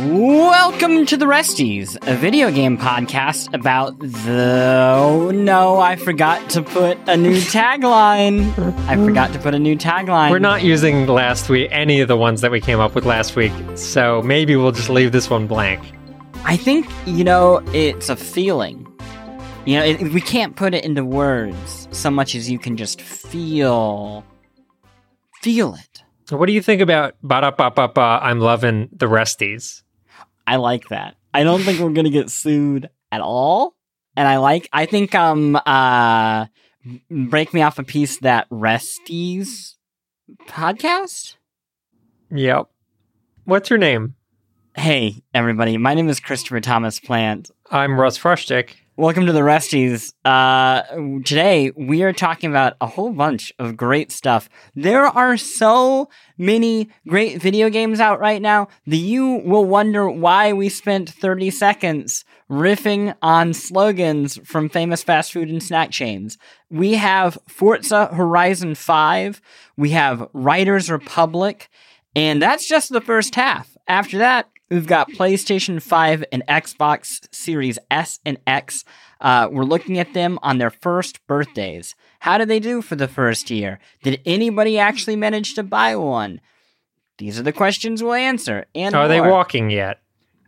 Welcome to the Resties, a video game podcast about the. Oh no, I forgot to put a new tagline. I forgot to put a new tagline. We're not using last week any of the ones that we came up with last week, so maybe we'll just leave this one blank. I think, you know, it's a feeling. You know, it, we can't put it into words so much as you can just feel. Feel it. What do you think about ba da ba ba ba? I'm loving the resties. I like that. I don't think we're gonna get sued at all. And I like I think um uh break me off a piece that Resties podcast. Yep. What's your name? Hey everybody, my name is Christopher Thomas Plante. I'm Russ Frushtick. Welcome to the Resties. Uh, today we are talking about a whole bunch of great stuff. There are so many great video games out right now that you will wonder why we spent 30 seconds riffing on slogans from famous fast food and snack chains. We have Forza Horizon 5, we have Riders Republic, and that's just the first half. After that, We've got PlayStation 5 and Xbox Series S and X. Uh, we're looking at them on their first birthdays. How did they do for the first year? Did anybody actually manage to buy one? These are the questions we'll answer. And are more. they walking yet?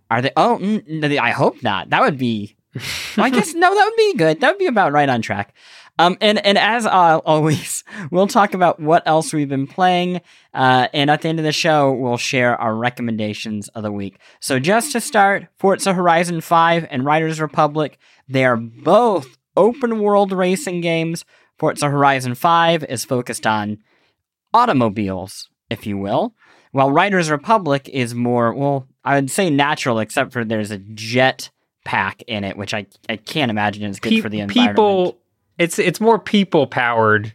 Are they? Oh, mm, I hope not. That would be. well, I guess no. That would be good. That would be about right on track. Um, and and as uh, always, we'll talk about what else we've been playing, uh, and at the end of the show, we'll share our recommendations of the week. So just to start, Forza Horizon Five and Riders Republic, they are both open world racing games. Forza Horizon Five is focused on automobiles, if you will, while Riders Republic is more well, I would say natural, except for there's a jet pack in it, which I I can't imagine is good Pe- for the environment. People it's it's more people powered.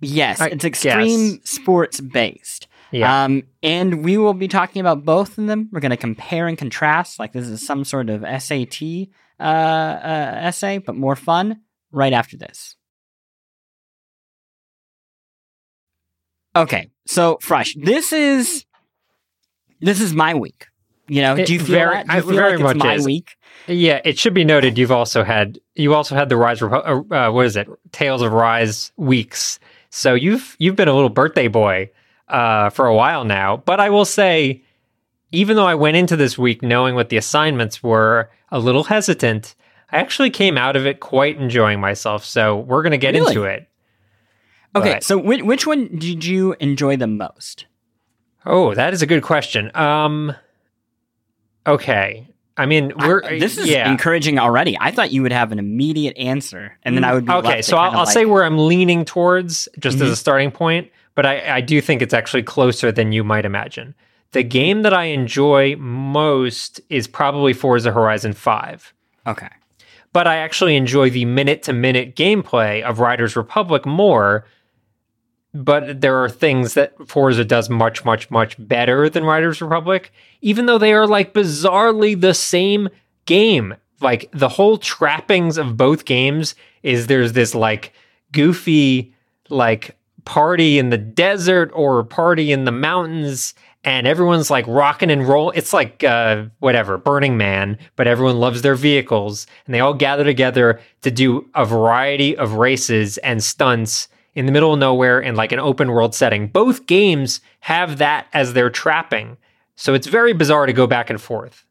Yes, I it's extreme guess. sports based. Yeah. Um, and we will be talking about both of them. We're going to compare and contrast, like this is some sort of SAT uh, uh, essay, but more fun. Right after this. Okay, so fresh. This is this is my week. You know, do you feel very, that? Do you feel very like it's my is. week? Yeah, it should be noted. You've also had you also had the Rise. Uh, uh, what is it? Tales of Rise weeks. So you've you've been a little birthday boy uh, for a while now. But I will say, even though I went into this week knowing what the assignments were, a little hesitant, I actually came out of it quite enjoying myself. So we're gonna get really? into it. Okay, but, so which, which one did you enjoy the most? Oh, that is a good question. Um, Okay. I mean, we're I, this is yeah. encouraging already. I thought you would have an immediate answer, and then I would be okay. So I'll, I'll like... say where I'm leaning towards, just mm-hmm. as a starting point. But I, I do think it's actually closer than you might imagine. The game that I enjoy most is probably Forza Horizon Five. Okay. But I actually enjoy the minute to minute gameplay of Riders Republic more but there are things that Forza does much, much, much better than Riders Republic, even though they are like bizarrely the same game. Like the whole trappings of both games is there's this like goofy, like party in the desert or party in the mountains, and everyone's like rocking and roll. It's like uh, whatever, Burning Man, but everyone loves their vehicles, and they all gather together to do a variety of races and stunts in the middle of nowhere in like an open world setting. Both games have that as their trapping. So it's very bizarre to go back and forth.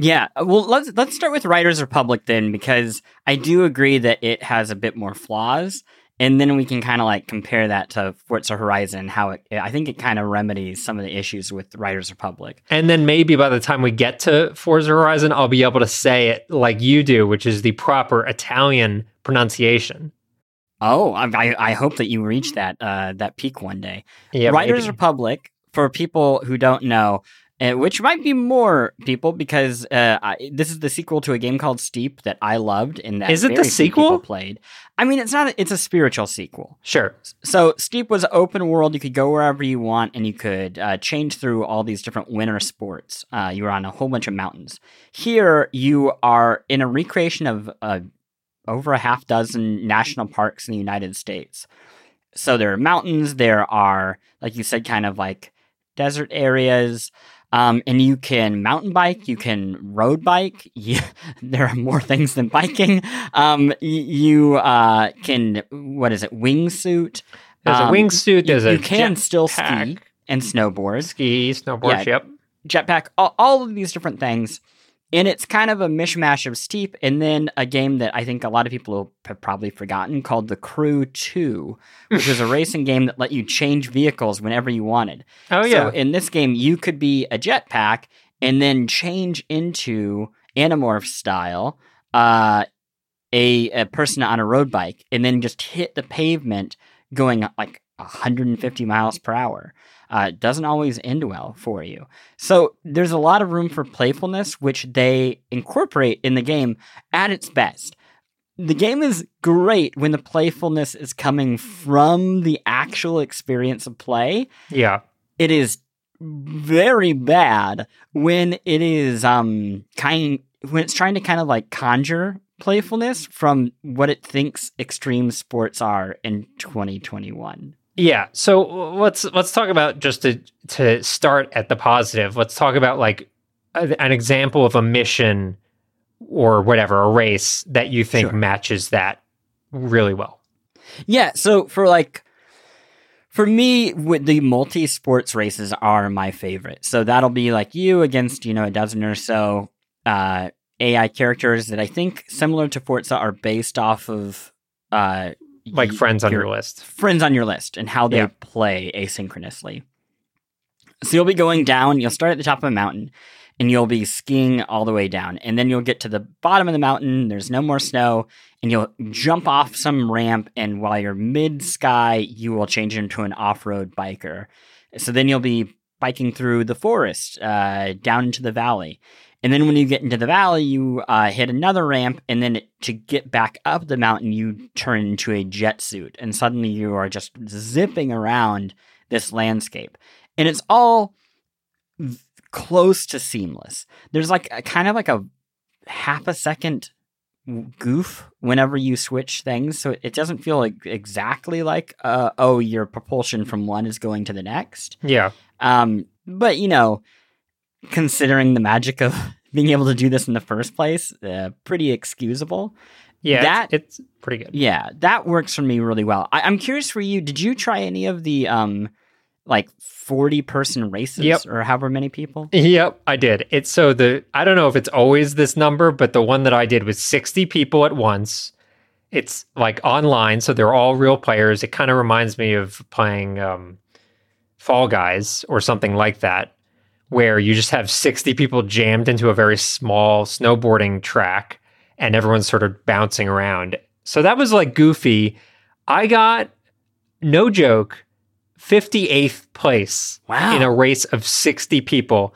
Yeah, well let's let's start with Riders Republic then because I do agree that it has a bit more flaws and then we can kind of like compare that to Forza Horizon how it I think it kind of remedies some of the issues with Riders Republic. And then maybe by the time we get to Forza Horizon I'll be able to say it like you do, which is the proper Italian pronunciation. Oh, I, I hope that you reach that uh, that peak one day. Yeah, Riders maybe. Republic, for people who don't know, uh, which might be more people because uh, I, this is the sequel to a game called Steep that I loved and that is it the sequel played. I mean, it's not. A, it's a spiritual sequel. Sure. So Steep was open world. You could go wherever you want, and you could uh, change through all these different winter sports. Uh, you were on a whole bunch of mountains. Here, you are in a recreation of a over a half dozen national parks in the United States. So there are mountains, there are, like you said, kind of like desert areas. Um, and you can mountain bike, you can road bike. You, there are more things than biking. Um, you uh, can, what is it, wingsuit? There's Um, a wingsuit. There's you, a you can still pack. ski and snowboard, ski, snowboard. Yeah. Yep. jetpack, all, all of these different things. And it's kind of a mishmash of Steep, and then a game that I think a lot of people have probably forgotten called The Crew 2, which was a racing game that let you change vehicles whenever you wanted. Oh yeah. So in this game, you could be a jetpack and then change into Animorph style uh, a, a person on a road bike and then just hit the pavement going like 150 miles per hour. Uh, it doesn't always end well for you. So there's a lot of room for playfulness, which they incorporate in the game at its best. The game is great when the playfulness is coming from the actual experience of play yeah. it is very bad when it is um kind when it's trying to kind of like conjure playfulness from what it thinks extreme sports are in 2021. Yeah. So let's let's talk about just to to start at the positive. Let's talk about like a, an example of a mission or whatever a race that you think Sure. matches that really well. Yeah, so for like for me with the multi sports races are my favorite. So that'll be like you against, you know, a dozen or so uh AI characters that I think similar to Forza are based off of uh Like friends on your- your list. friends on your list and how they Yeah. play asynchronously. So you'll be going down, you'll start at the top of a mountain and you'll be skiing all the way down. And then you'll get to the bottom of the mountain, there's no more snow, and you'll jump off some ramp. And while you're mid sky, you will change into an off road biker. So then you'll be biking through the forest uh, down into the valley. And then when you get into the valley, you uh, hit another ramp, and then to get back up the mountain, you turn into a jet suit, and suddenly you are just zipping around this landscape, and it's all v- close to seamless. There's like a, kind of like a half a second goof whenever you switch things, so it doesn't feel like exactly like uh, oh your propulsion from one is going to the next. Yeah. Um, but you know, considering the magic of being able to do this in the first place, uh, pretty excusable. Yeah. That- it's, it's pretty good. Yeah, that works for me really well. I- I'm curious for you. Did you try any of the um, like 40 person races Yep. or however many people? Yep, I did. It's so the I don't know if it's always this number, but the one that I did was 60 people at once. It's like online, so they're all real players. It kind of reminds me of playing um, Fall Guys or something like that, where you just have 60 people jammed into a very small snowboarding track and everyone's sort of bouncing around. So that was like goofy. I got no joke 58th place Wow. in a race of 60 people.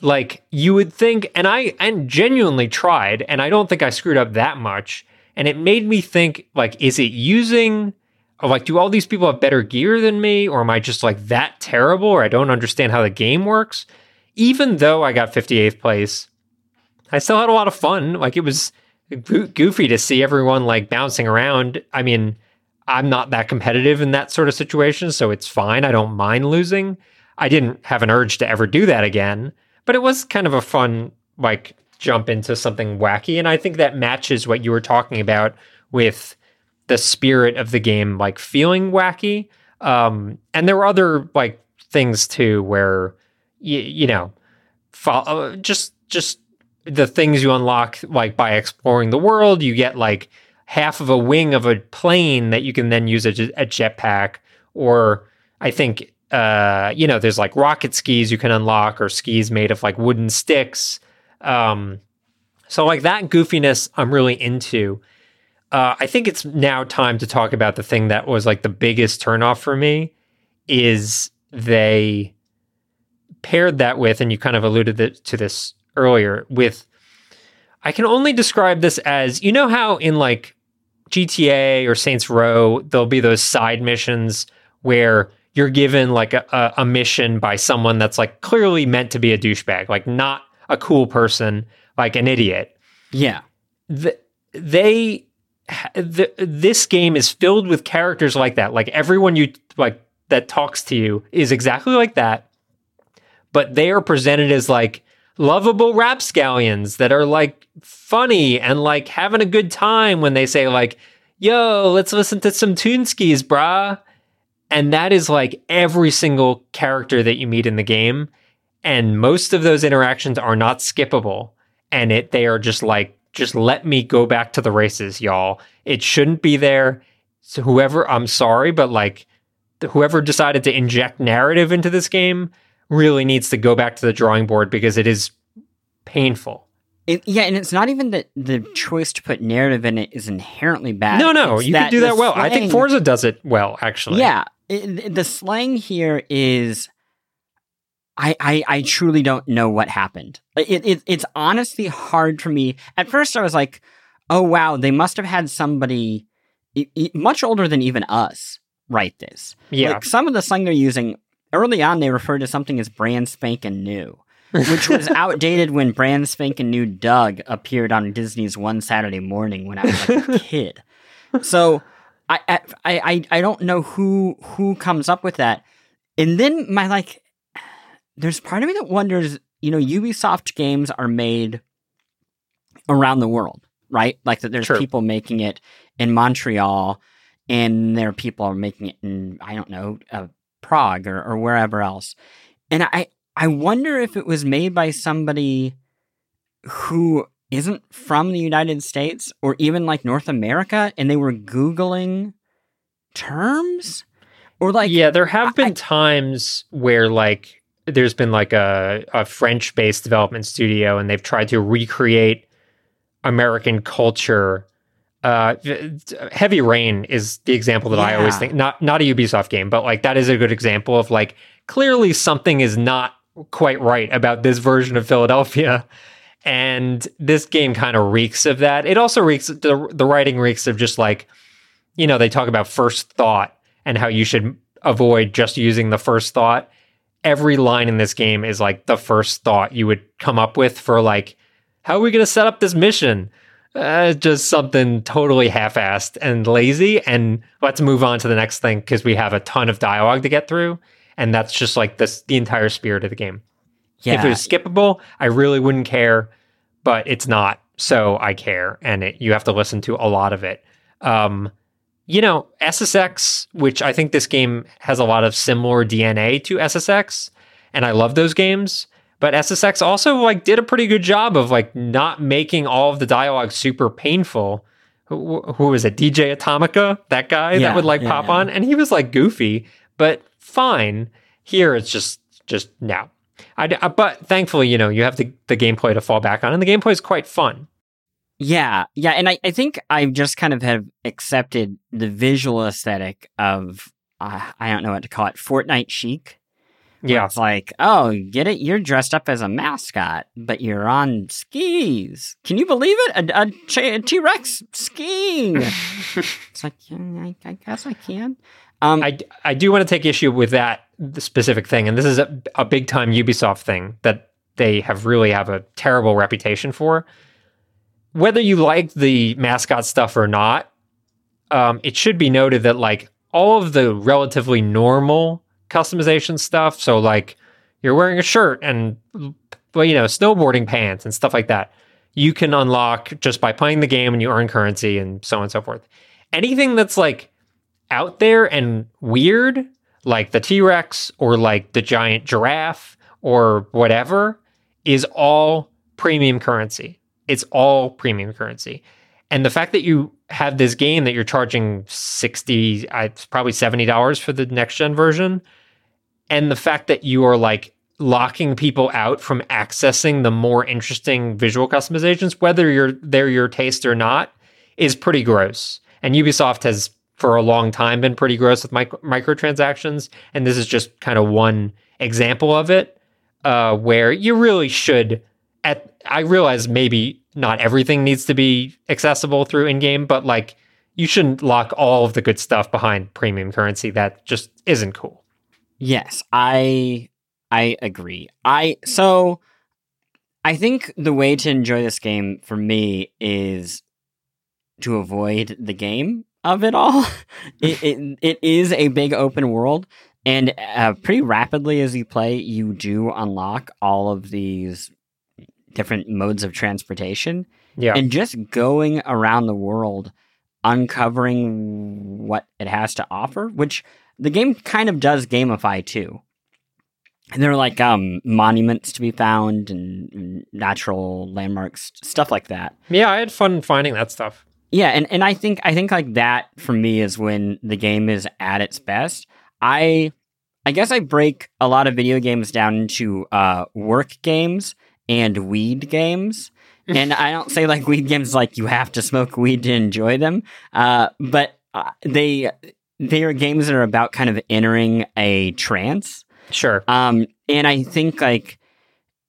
Like you would think, and I and genuinely tried, and I don't think I screwed up that much. And it made me think, like, is it using like do all these people have better gear than me? Or am I just like that terrible? Or I don't understand how the game works? Even though I got 58th place, I still had a lot of fun. Like it was goofy to see everyone like bouncing around. I mean, I'm not that competitive in that sort of situation, so it's fine. I don't mind losing. I didn't have an urge to ever do that again, but it was kind of a fun like jump into something wacky and I think that matches what you were talking about with the spirit of the game like feeling wacky. Um and there were other like things too where you, you know, fo- uh, just just the things you unlock like by exploring the world, you get like half of a wing of a plane that you can then use as a a jetpack or i think uh you know there's like rocket skis you can unlock or skis made of like wooden sticks. Um so like that goofiness i'm really into. Uh i think it's now time to talk about the thing that was like the biggest turnoff for me is they paired that with and you kind of alluded to this earlier with i can only describe this as you know how in like GTA or Saints Row, there'll be those side missions where you're given like a, a, mission by someone that's like clearly meant to be a douchebag, like not a cool person, like an idiot. Yeah. Th- they, th- this game is filled with characters like that. Like everyone you like that talks to you is exactly like that. But they are presented as like lovable rapscallions that are like funny and like having a good time when they say like, "Yo, let's listen to some Toonskis, brah." And that is like every single character that you meet in the game, and most of those interactions are not skippable, and it they are just like, just let me go back to the races, y'all. It shouldn't be there. So whoever, I'm sorry, but like whoever decided to inject narrative into this game really needs to go back to the drawing board because it is painful. It, yeah, and it's not even that the choice to put narrative in it is inherently bad. No, no, It's you can do that well. I think Forza does it well, actually. Yeah, it, the slang here is. I, I, I truly don't know what happened. It, it it's honestly hard for me. At first, I was like, "Oh wow, they must have had somebody much older than even us write this." Yeah. Like some of the slang they're using early on, they referred to something as brand spanking new, which was outdated when brand spanking new Doug appeared on Disney's One Saturday Morning when I was like a kid. So I, I I I don't know who who comes up with that. And then my like, there's part of me that wonders. You know, Ubisoft games are made around the world, right? Like that. There's Sure. people making it in Montreal, and there are people are making it in I don't know uh, Prague or, or wherever else. And I I wonder if it was made by somebody who isn't from the United States or even like North America, and they were googling terms or like yeah, there have been I- times where like there's been like a, a French based development studio and they've tried to recreate American culture. Uh, Heavy Rain is the example that I always think not not a Ubisoft game, but like that is a good example of like clearly something is not quite right about this version of Philadelphia. And this game kind of reeks of that. It also reeks the the writing reeks of just like, you know, they talk about first thought and how you should avoid just using the first thought. Every line in this game is like the first thought you would come up with for like, how are we going to set up this mission? Uh, just something totally half-assed and lazy. And let's move on to the next thing because we have a ton of dialogue to get through, and that's just like this the entire spirit of the game. yeah, If it was skippable, I really wouldn't care, but it's not. So I care, and it, you have to listen to a lot of it. Um, you know, SSX, which I think this game has a lot of similar DNA to SSX, and I love those games. But SSX also like did a pretty good job of like not making all of the dialogue super painful. Who, who was it? DJ Atomika, that guy Yeah, that would like yeah, pop yeah. on, and he was like goofy, but fine. Here it's just just now. I, but thankfully, you know, you have the, the gameplay to fall back on, and the gameplay is quite fun. Yeah, yeah, and I, I think I just kind of have accepted the visual aesthetic of uh, I don't know what to call it, Fortnite chic. Yeah, it's like, oh, get it? You're dressed up as a mascot, but you're on skis. Can you believe it? A T Rex skiing. it's like, yeah, I, I guess I can. Um, I, I do want to take issue with that specific thing, and this is a, a big time Ubisoft thing that they have really have a terrible reputation for. Whether you like the mascot stuff or not, um, it should be noted that like all of the relatively normal customization stuff, so like you're wearing a shirt and well, you know, snowboarding pants and stuff like that, you can unlock just by playing the game and you earn currency and so on and so forth. Anything that's like out there and weird, like the T Rex or like the giant giraffe or whatever, is all premium currency. It's all premium currency. And the fact that you have this game that you're charging 60, uh, probably $70 for the next gen version, and the fact that you are like locking people out from accessing the more interesting visual customizations, whether you're they're your taste or not, is pretty gross. And Ubisoft has for a long time been pretty gross with micro- microtransactions, and this is just kind of one example of it, uh, where you really should. At I realize maybe not everything needs to be accessible through in-game, but like you shouldn't lock all of the good stuff behind premium currency. That just isn't cool. Yes, I I agree. I so I think the way to enjoy this game for me is to avoid the game of it all. it, it it is a big open world. And uh, pretty rapidly as you play, you do unlock all of these different modes of transportation. Yeah. And just going around the world, uncovering what it has to offer, which the game kind of does gamify too. And there are like um, monuments to be found and, natural landmarks, stuff like that. yeah, I had fun finding that stuff. Yeah, and, and I think I think like that for me is when the game is at its best. I I guess I break a lot of video games down into uh, work games and weed games. and I don't say like weed games like you have to smoke weed to enjoy them, uh, but uh, they they are games that are about kind of entering a trance. Sure. Um, and I think like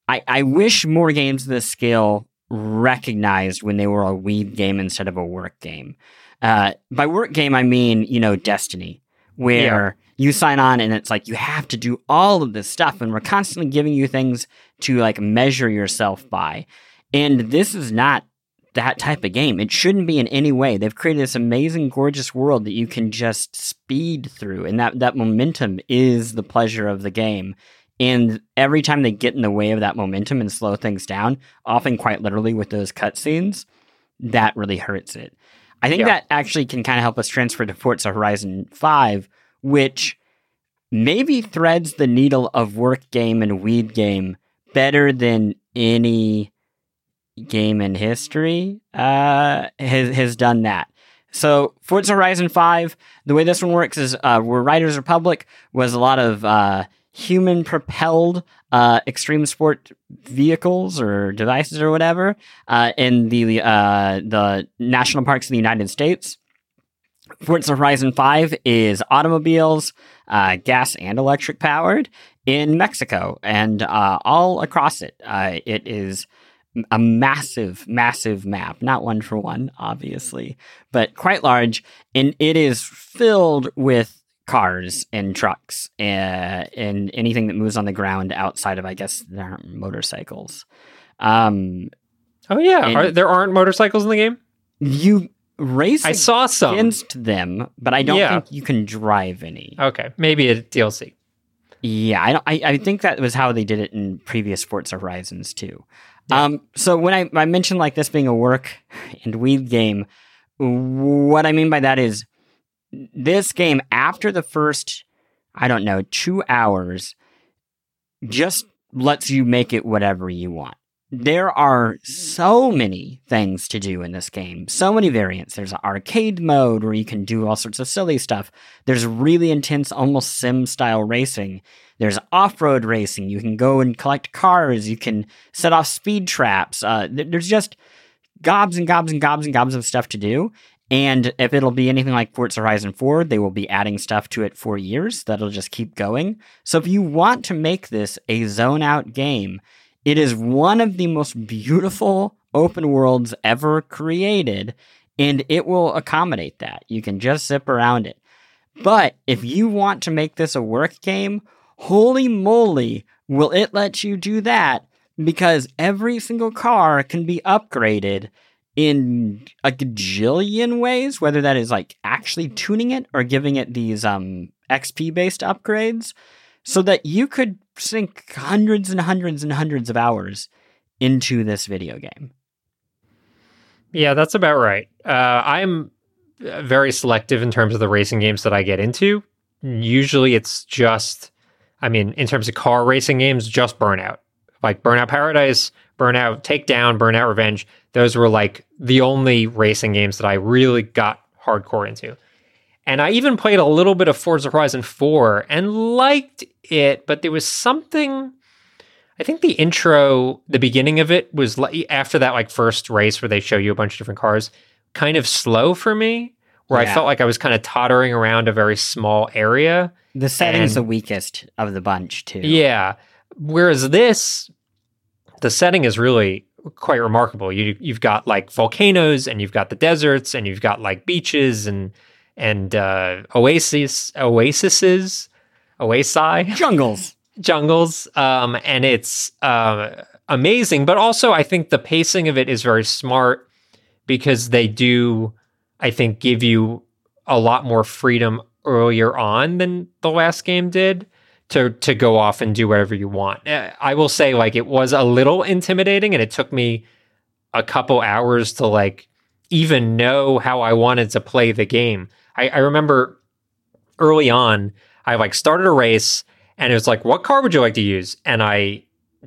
I I wish more games of this scale recognized when they were a weed game instead of a work game. Uh, by work game, I mean you know Destiny, where you sign on and it's like you have to do all of this stuff, and we're constantly giving you things to like measure yourself by. And this is not that type of game. It shouldn't be in any way. They've created this amazing, gorgeous world that you can just speed through, and that that momentum is the pleasure of the game. And every time they get in the way of that momentum and slow things down, often quite literally with those cutscenes, that really hurts it. I think Yeah. that actually can kind of help us transfer to Forza Horizon 5, which maybe threads the needle of work game and weed game better than any game in history uh, has, has done that. So Forza Horizon 5, the way this one works is uh, where Riders Republic was a lot of uh, human propelled uh, extreme sport vehicles or devices or whatever uh, in the uh, the national parks of the United States. Forza Horizon 5 is automobiles, uh, gas and electric powered in Mexico and all across it. It is a massive, massive map, not one for one, obviously, but quite large. And it is filled with cars and trucks uh, and anything that moves on the ground outside of, I guess, their motorcycles. Um, Oh yeah. Are, there aren't motorcycles in the game? you race I saw some. against them, but I don't Yeah. think you can drive any. Okay, maybe a DLC. Yeah, I don't. I, I think that was how they did it in previous Forza Horizons too. Um, so when I, I mentioned like this being a work and weed game, what I mean by that is this game after the first, I don't know, two hours, just lets you make it whatever you want. There are so many things to do in this game, so many variants. There's an arcade mode where you can do all sorts of silly stuff. There's really intense, almost sim style racing. There's off road racing. You can go and collect cars. You can set off speed traps. Uh, there's just gobs and gobs and gobs and gobs of stuff to do. And if it'll be anything like Forza Horizon 4, they will be adding stuff to it for years that'll just keep going. So if you want to make this a zone out game, it is one of the most beautiful open worlds ever created, and it will accommodate that. You can just zip around it. But if you want to make this a work game, holy moly, will it let you do that? Because every single car can be upgraded in a gajillion ways, whether that is like actually tuning it or giving it these um, XP based upgrades, so that you could sink hundreds and hundreds and hundreds of hours into this video game. Yeah, that's about right. Uh, I'm uh, very selective in terms of the racing games that I get into. Usually it's just, I mean, in terms of car racing games, just Burnout. Like Burnout Paradise, Burnout Takedown, Burnout Revenge. Those were like the only racing games that I really got hardcore into. And I even played a little bit of Forza Horizon 4 and liked it, but there was something. I think the intro, the beginning of it was like after that like first race where they show you a bunch of different cars, kind of slow for me, where I felt like I was kind of tottering around a very small area. The setting's And- the weakest of the bunch, too. Yeah. Whereas this, the setting is really quite remarkable. You you've got like volcanoes and you've got the deserts and you've got like beaches and and uh, oasis oases oasi Jungles. jungles um, and it's uh, amazing but also i think the pacing of it is very smart because they do i think give you a lot more freedom earlier on than the last game did to to go off and do whatever you want. Uh, I will say like it was a little intimidating and it took me a couple hours to like even know how I wanted to play the game. I, I remember early on, I like started a race and it was like, what car would you like to use? And I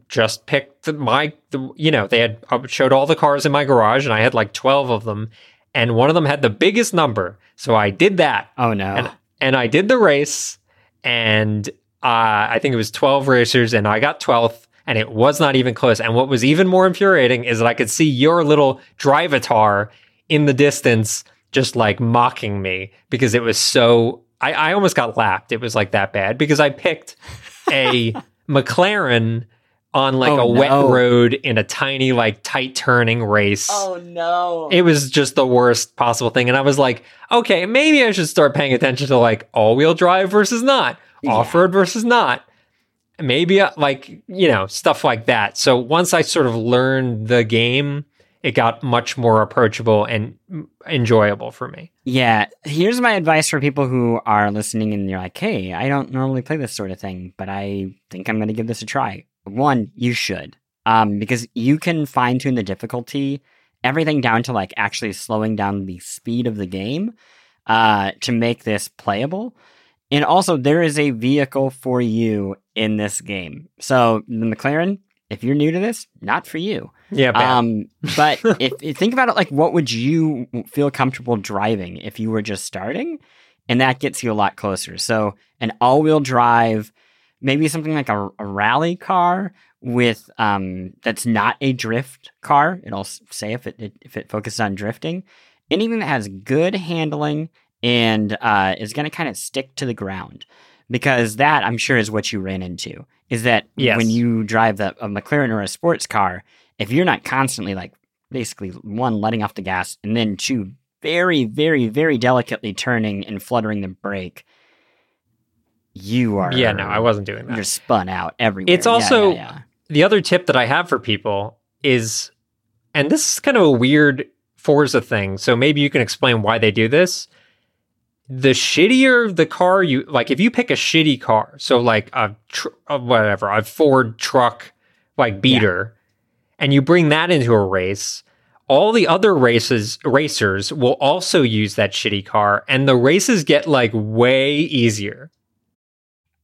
just picked the, my, the, you know, they had showed all the cars in my garage and I had like 12 of them. And one of them had the biggest number. So I did that. Oh, no. And, and I did the race and uh, I think it was 12 racers and I got 12th and it was not even close. And what was even more infuriating is that I could see your little drivatar in the distance just like mocking me because it was so I, I almost got lapped. It was like that bad because I picked a McLaren on like Oh, a wet no. road in a tiny, like tight turning race. Oh, no. It was just the worst possible thing. And I was like, okay, maybe I should start paying attention to like all wheel drive versus not, Yeah. off road versus not. Maybe uh, like, you know, stuff like that. So once I sort of learned the game, it got much more approachable and enjoyable for me. Yeah, here's my advice for people who are listening and you're like, hey, I don't normally play this sort of thing, but I think I'm going to give this a try. One, you should, um, because you can fine tune the difficulty, everything down to like actually slowing down the speed of the game uh, to make this playable. And also, there is a vehicle for you in this game. So, the McLaren, if you're new to this, not for you. Yeah. Um, but if you think about it, like, what would you feel comfortable driving if you were just starting? And that gets you a lot closer. So, an all wheel drive, maybe something like a, a rally car with um that's not a drift car. It'll say if it, it if it focuses on drifting. Anything that has good handling and uh, is going to kind of stick to the ground, because that I'm sure is what you ran into. Is that Yes. when you drive the, a McLaren or a sports car, if you're not constantly like basically one letting off the gas and then two very very very delicately turning and fluttering the brake you are yeah, no, I wasn't doing that. you're spun out everywhere It's Yeah, also- yeah, yeah. The other tip that I have for people is, and this is kind of a weird Forza thing, so maybe you can explain why they do this. The shittier the car you like, if you pick a shitty car, so like a, tr- a whatever, a Ford truck, like beater, and you bring that into a race, all the other races racers will also use that shitty car, and the races get like way easier.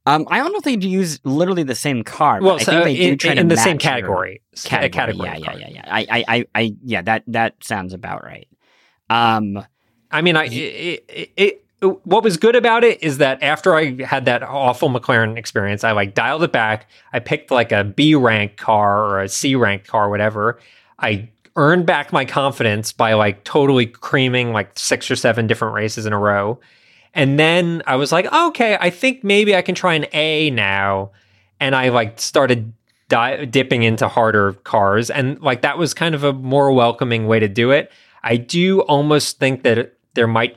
um i don't know if they use literally the same car. But Well, i so think they do in, try to in the same category, category, category yeah yeah yeah yeah. I, I i i yeah that that sounds about right. Um I mean, I it, it, what was good about it is that after I had that awful McLaren experience, I like dialed it back. I picked like a B rank car or a C rank car, whatever. I earned back my confidence by like totally creaming like six or seven different races in a row. And then I was like, okay, I think maybe I can try an A now. And I like started di- dipping into harder cars. And like that was kind of a more welcoming way to do it. I do almost think that there might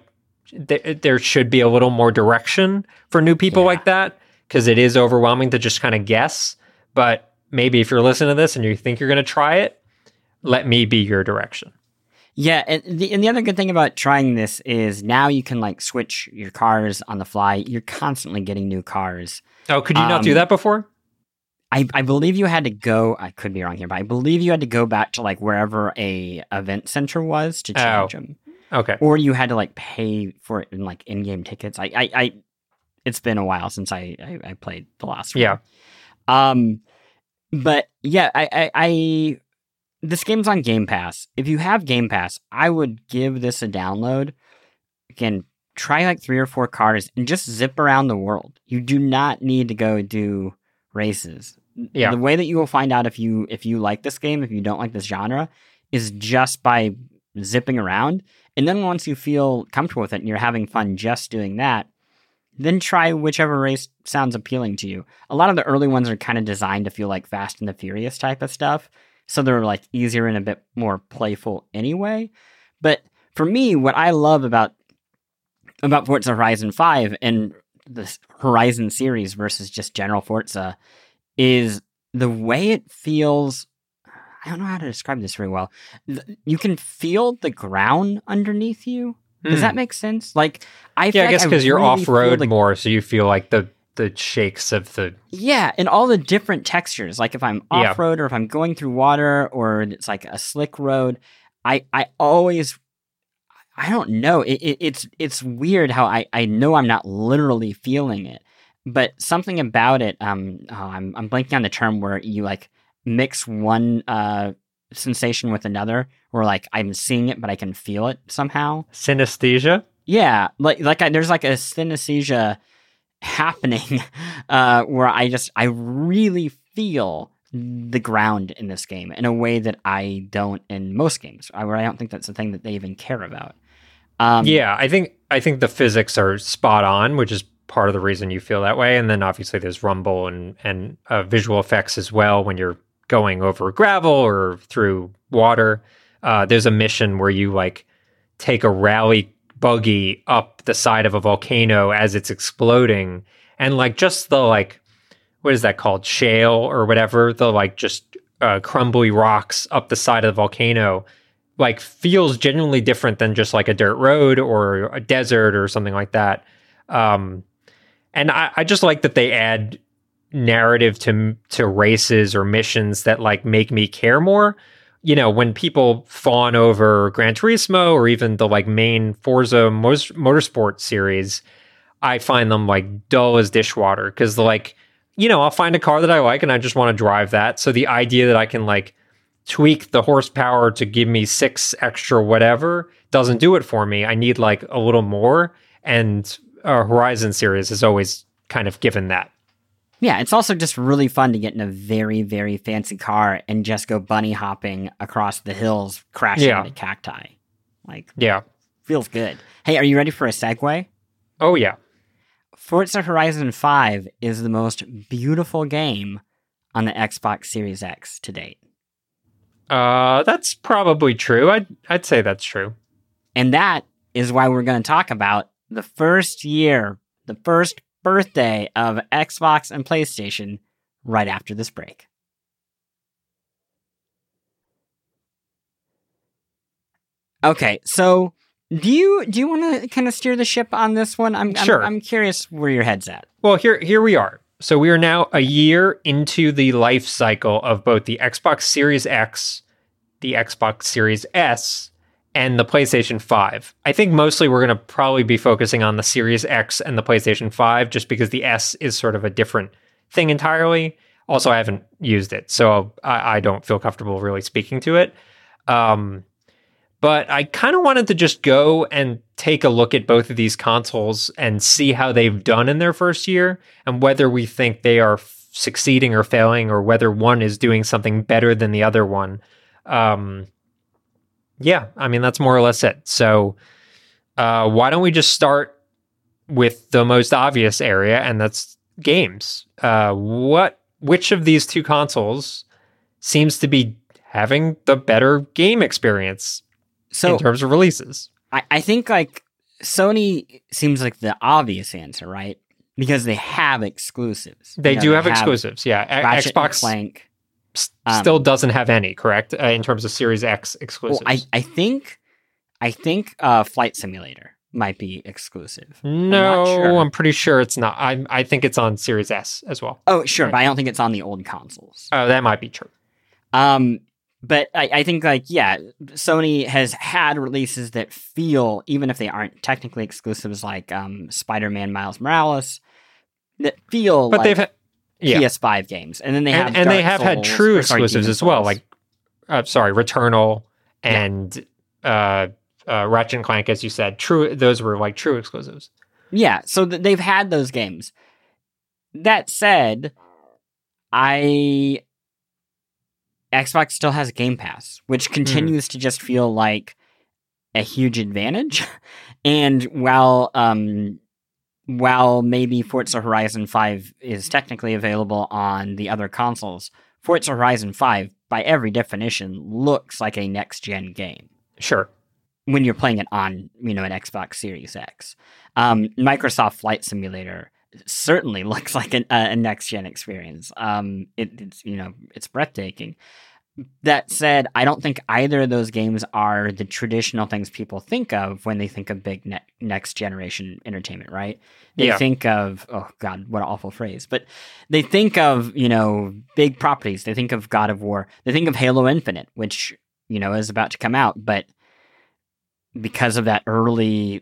there, there should be a little more direction for new people Yeah. like that because it is overwhelming to just kind of guess. But maybe if you're listening to this and you think you're going to try it, let me be your direction. Yeah, and the, and the other good thing about trying this is now you can like switch your cars on the fly. You're constantly getting new cars. Oh, could you not do Um, that before? I, I believe you had to go. I could be wrong here, but I believe you had to go back to like wherever a event center was to change Oh. them, Okay. or you had to like pay for it in like in-game tickets. I, I, I it's been a while since I, I, I played the last one. Yeah. Um, but yeah, I, I, I, this game's on Game Pass. If you have Game Pass, I would give this a download. Again, try like three or four cars and just zip around the world. You do not need to go do races. Yeah. The way that you will find out if you if you like this game, if you don't like this genre, is just by zipping around. And then once you feel comfortable with it and you're having fun just doing that, then try whichever race sounds appealing to you. A lot of the early ones are kind of designed to feel like Fast and the Furious type of stuff. So they're like easier and a bit more playful anyway. But for me, what I love about about Forza Horizon 5 and the Horizon series versus just general Forza is the way it feels. I don't know how to describe this very well. You can feel the ground underneath you Does Hmm. that make sense? Like, I Yeah, I guess because you're really off road the- more, so you feel like the the shakes of the Yeah, and all the different textures. Like if I'm off road or if I'm going through water or it's like a slick road, I I always I don't know. It, it, it's it's weird how I I know I'm not literally feeling it, but something about it. Um, oh, I'm I'm blanking on the term where you like mix one uh sensation with another, where like I'm seeing it but I can feel it somehow. synesthesia. Yeah, like like I, there's like a synesthesia happening uh, where I just I really feel the ground in this game in a way that I don't in most games. I- Where I don't think that's a thing that they even care about. Um, yeah, I think I think the physics are spot on, which is part of the reason you feel that way. And then obviously there's rumble and and uh, visual effects as well when you're going over gravel or through water. Uh, there's a mission where you like take a rally buggy up the side of a volcano as it's exploding, and like just the like what is that called shale or whatever the like just uh, crumbly rocks up the side of the volcano like feels genuinely different than just like a dirt road or a desert or something like that. Um, and I, I just like that they add narrative to to races or missions that like make me care more. You know, when people fawn over Gran Turismo or even the like main Forza Mos- Motorsport series, I find them like dull as dishwater because like, you know, I'll find a car that I like and I just want to drive that. So the idea that I can like tweak the horsepower to give me six extra whatever doesn't do it for me. I need like a little more. And uh, Horizon series has always kind of given that. Yeah. It's also just really fun to get in a very very fancy car and just go bunny hopping across the hills, crashing Yeah. into cacti. Like Yeah. feels good. Hey, are you ready for a segue? Oh yeah. Forza Horizon 5 is the most beautiful game on the Xbox Series X to date. Uh, that's probably true. I'd I'd say that's true. And that is why we're going to talk about the first year, the first birthday of Xbox and PlayStation right after this break. Okay, so do you do you want to kind of steer the ship on this one? I'm, I'm Sure. I'm curious where your head's at. Well, here here we are. So we are now a year into the life cycle of both the Xbox Series X, the Xbox Series S, and the PlayStation 5. I think mostly we're going to probably be focusing on the Series X and the PlayStation 5 just because the S is sort of a different thing entirely. Also, I haven't used it, so I, I don't feel comfortable really speaking to it. Um, but I kind of wanted to just go and take a look at both of these consoles and see how they've done in their first year and whether we think they are f- succeeding or failing or whether one is doing something better than the other one. Um, yeah, I mean, that's more or less it. So, uh, why don't we just start with the most obvious area, and that's games? Uh, what, which of these two consoles seems to be having the better game experience So in terms of releases? I, I think like Sony seems like the obvious answer, right? Because they have exclusives. They You know, do have, exclusives. Yeah, Ratchet Xbox Clank. S- um, still doesn't have any, correct? Uh, in terms of Series X Well. I, I think I think uh, Flight Simulator might be exclusive. no, sure. I'm pretty sure it's not. I I think it's on Series S as well. Oh, sure, but I don't think it's on the old consoles. Oh, that might be true. Um, but I, I think like yeah, Sony has had releases that feel, even if they aren't technically exclusives, like um, Spider-Man Miles Morales, that feel. But like they've had, yeah, PS5 games, and then they have and, and they have had true exclusives as well, like uh, sorry, Returnal Yeah. and uh, uh, Ratchet and Clank, as you said. True, those were like true exclusives. Yeah, so th- they've had those games. That said, I Xbox still has Game Pass, which continues to just feel like a huge advantage. and while um while maybe Forza Horizon 5 is technically available on the other consoles, Forza Horizon 5 by every definition looks like a next gen game Sure. when you're playing it on you know an Xbox Series X. Um, Microsoft Flight Simulator certainly looks like an, a, a next gen experience. Um, it, it's you know it's breathtaking. That said, I don't think either of those games are the traditional things people think of when they think of big ne- next generation entertainment, right? They Yeah. think of, oh God, what an awful phrase, but they think of, you know, big properties. They think of God of War. They think of Halo Infinite, which, you know, is about to come out. But because of that early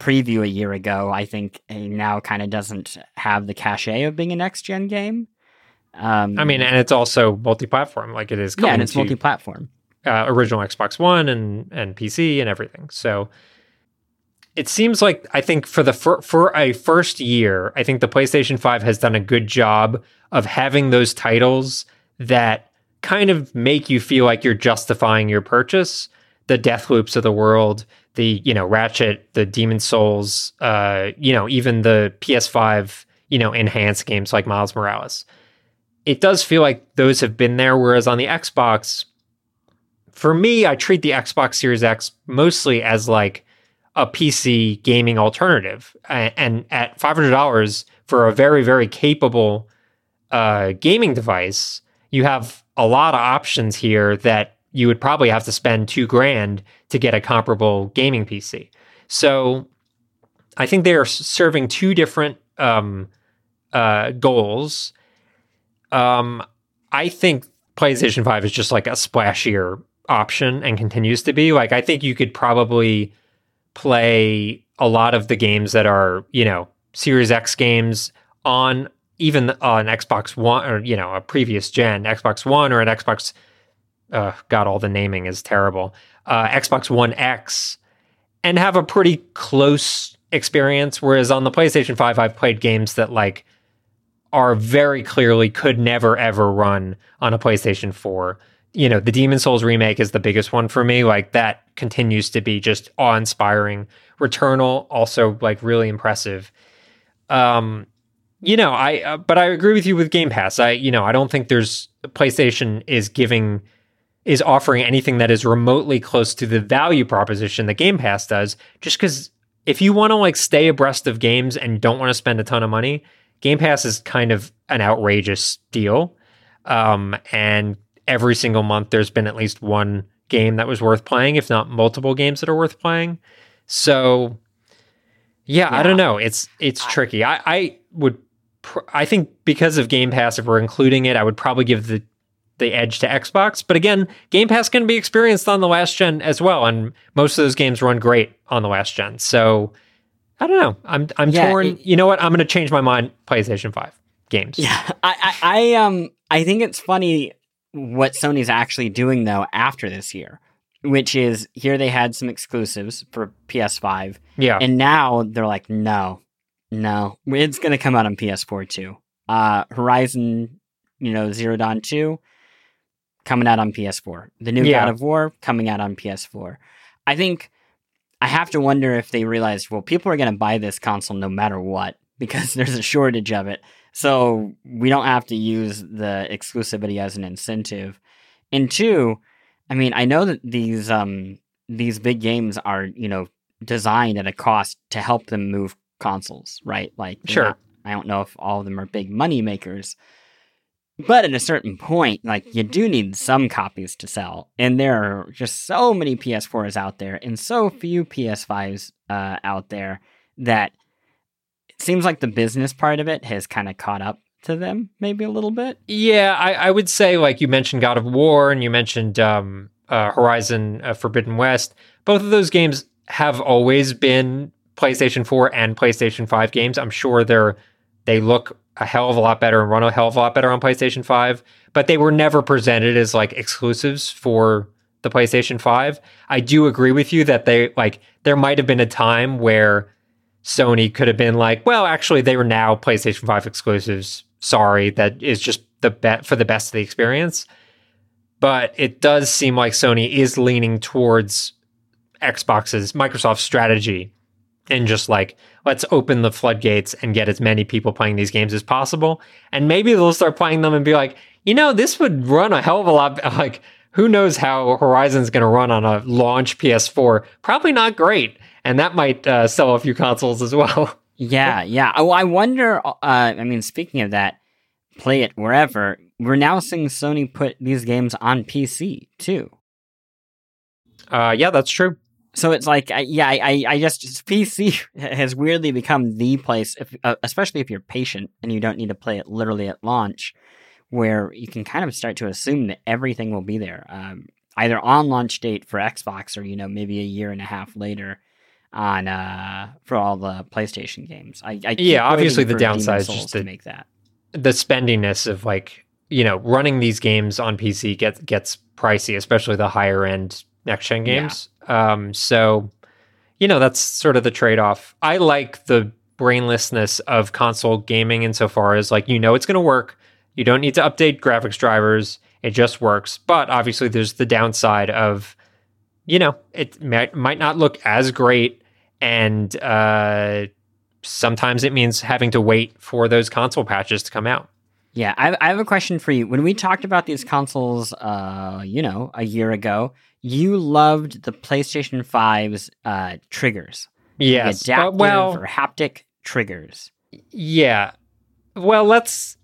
preview a year ago, I think it now kind of doesn't have the cachet of being a next gen game. Um, I mean, and it's also multi-platform, like it is. yeah, and it's to, multi platform. uh, original Xbox One and and PC and everything. So it seems like I think for the fir- for a first year, I think the PlayStation 5 has done a good job of having those titles that kind of make you feel like you're justifying your purchase. The Death Loops of the world, the you know Ratchet, the Demon's Souls, uh, you know even the PS5, you know enhanced games like Miles Morales. It does feel like those have been there, whereas on the Xbox, for me, I treat the Xbox Series X mostly as like a PC gaming alternative. And at $500 for a very, very capable uh, gaming device, you have a lot of options here that you would probably have to spend two grand to get a comparable gaming PC. So I think they are serving two different um, uh, goals. Um, I think PlayStation 5 is just like a splashier option and continues to be. Like, I think you could probably play a lot of the games that are, you know, Series X games on even on Xbox One or, you know, a previous gen, Xbox One or an Xbox. Uh, God, all the naming is terrible. Uh, Xbox One X and have a pretty close experience. Whereas on the PlayStation 5, I've played games that like are very clearly could never ever run on a PlayStation 4. You know, the Demon's Souls remake is the biggest one for me. Like that continues to be just awe-inspiring. Returnal also like really impressive. Um you know, I uh, but I agree with you with Game Pass. I you know, I don't think there's PlayStation is giving is offering anything that is remotely close to the value proposition that Game Pass does just cuz if you want to like stay abreast of games and don't want to spend a ton of money, Game Pass is kind of an outrageous deal. Um, and every single month, there's been at least one game that was worth playing, if not multiple games that are worth playing. So, yeah, I don't know. It's it's I- tricky. I, I would, pr- I think because of Game Pass, if we're including it, I would probably give the the edge to Xbox. But again, Game Pass can be experienced on the last gen as well, and most of those games run great on the last gen. So I don't know. I'm I'm Yeah, torn. it- you know what? I'm going to change my mind. PlayStation Five games. Yeah, I, I, I um, I think it's funny what Sony's actually doing though after this year, which is here they had some exclusives for PS5, yeah, and now they're like, no, no, it's gonna come out on PS4 too. Uh, Horizon, you know, Zero Dawn Two, coming out on PS4. The new Yeah. God of War coming out on PS4. I think I have to wonder if they realized, well, people are gonna buy this console no matter what because there's a shortage of it. So we don't have to use the exclusivity as an incentive. And two, I mean, I know that these um these big games are, you know, designed at a cost to help them move consoles, right? Like Sure. not- I don't know if all of them are big money makers. But at a certain point, like you do need some copies to sell. And there are just so many PS4s out there and so few PS5s uh, out there that it seems like the business part of it has kind of caught up to them, maybe a little bit. yeah. I, I would say like you mentioned God of War and you mentioned um, uh, Horizon uh, Forbidden West. Both of those games have always been PlayStation 4 and PlayStation 5 games. I'm sure they're they look a hell of a lot better and run a hell of a lot better on PlayStation 5, but they were never presented as like exclusives for the PlayStation 5. I do agree with you that they like there might have been a time where Sony could have been like, well, actually they were now PlayStation 5 exclusives. Sorry, that is just the bet for the best of the experience. But it does seem like Sony is leaning towards Xbox's Microsoft strategy and just like let's open the floodgates and get as many people playing these games as possible and maybe they'll start playing them and be like you know this would run a hell of a lot like who knows how horizon's going to run on a launch ps4 probably not great and that might uh, sell a few consoles as well Yeah, yeah. Oh, I wonder. Uh, I mean, speaking of that, play it wherever. We're now seeing Sony put these games on PC too. Uh, yeah, that's true. So it's like, I, yeah, I, I just PC has weirdly become the place, if, uh, especially if you're patient and you don't need to play it literally at launch, where you can kind of start to assume that everything will be there, um, either on launch date for Xbox or you know maybe a year and a half later on uh, for all the PlayStation games. I, I yeah, obviously the downside is just to make that the spendiness of like you know running these games on PC gets gets pricey, especially the higher end next gen games. Yeah. Um, so you know that's sort of the trade off. I like the brainlessness of console gaming insofar as like you know it's going to work. You don't need to update graphics drivers. It just works. But obviously, there's the downside of, you know, it might, might not look as great. And uh, sometimes it means having to wait for those console patches to come out. Yeah, I, I have a question for you. When we talked about these consoles, uh, you know, a year ago, you loved the PlayStation 5's uh, triggers. Yes. The adaptive uh, well, or haptic triggers. Yeah. Well, let's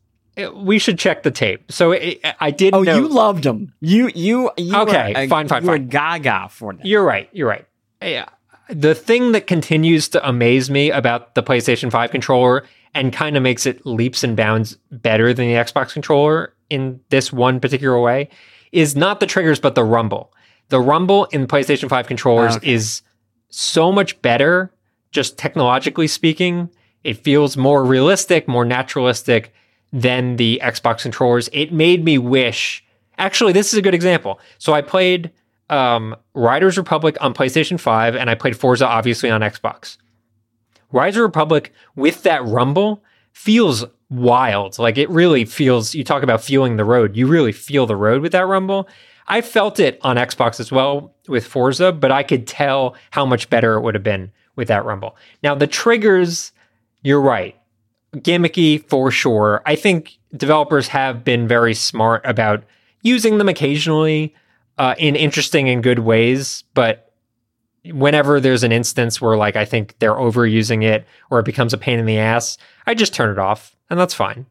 we should check the tape. So it, I did. Oh, know- you loved them. You you, you okay? Were, fine, fine, you fine. were gaga for them. You're right. You're right. Yeah. The thing that continues to amaze me about the PlayStation 5 controller and kind of makes it leaps and bounds better than the Xbox controller in this one particular way is not the triggers, but the rumble. The rumble in PlayStation 5 controllers okay. is so much better, just technologically speaking. It feels more realistic, more naturalistic than the Xbox controllers. It made me wish. Actually, this is a good example. So I played um, Riders Republic on PlayStation 5, and I played Forza obviously on Xbox. Riders Republic with that rumble feels wild. Like it really feels, you talk about feeling the road. You really feel the road with that rumble. I felt it on Xbox as well with Forza, but I could tell how much better it would have been with that rumble. Now, the triggers, you're right gimmicky for sure. I think developers have been very smart about using them occasionally uh, in interesting and good ways, but whenever there's an instance where like I think they're overusing it or it becomes a pain in the ass, I just turn it off and that's fine.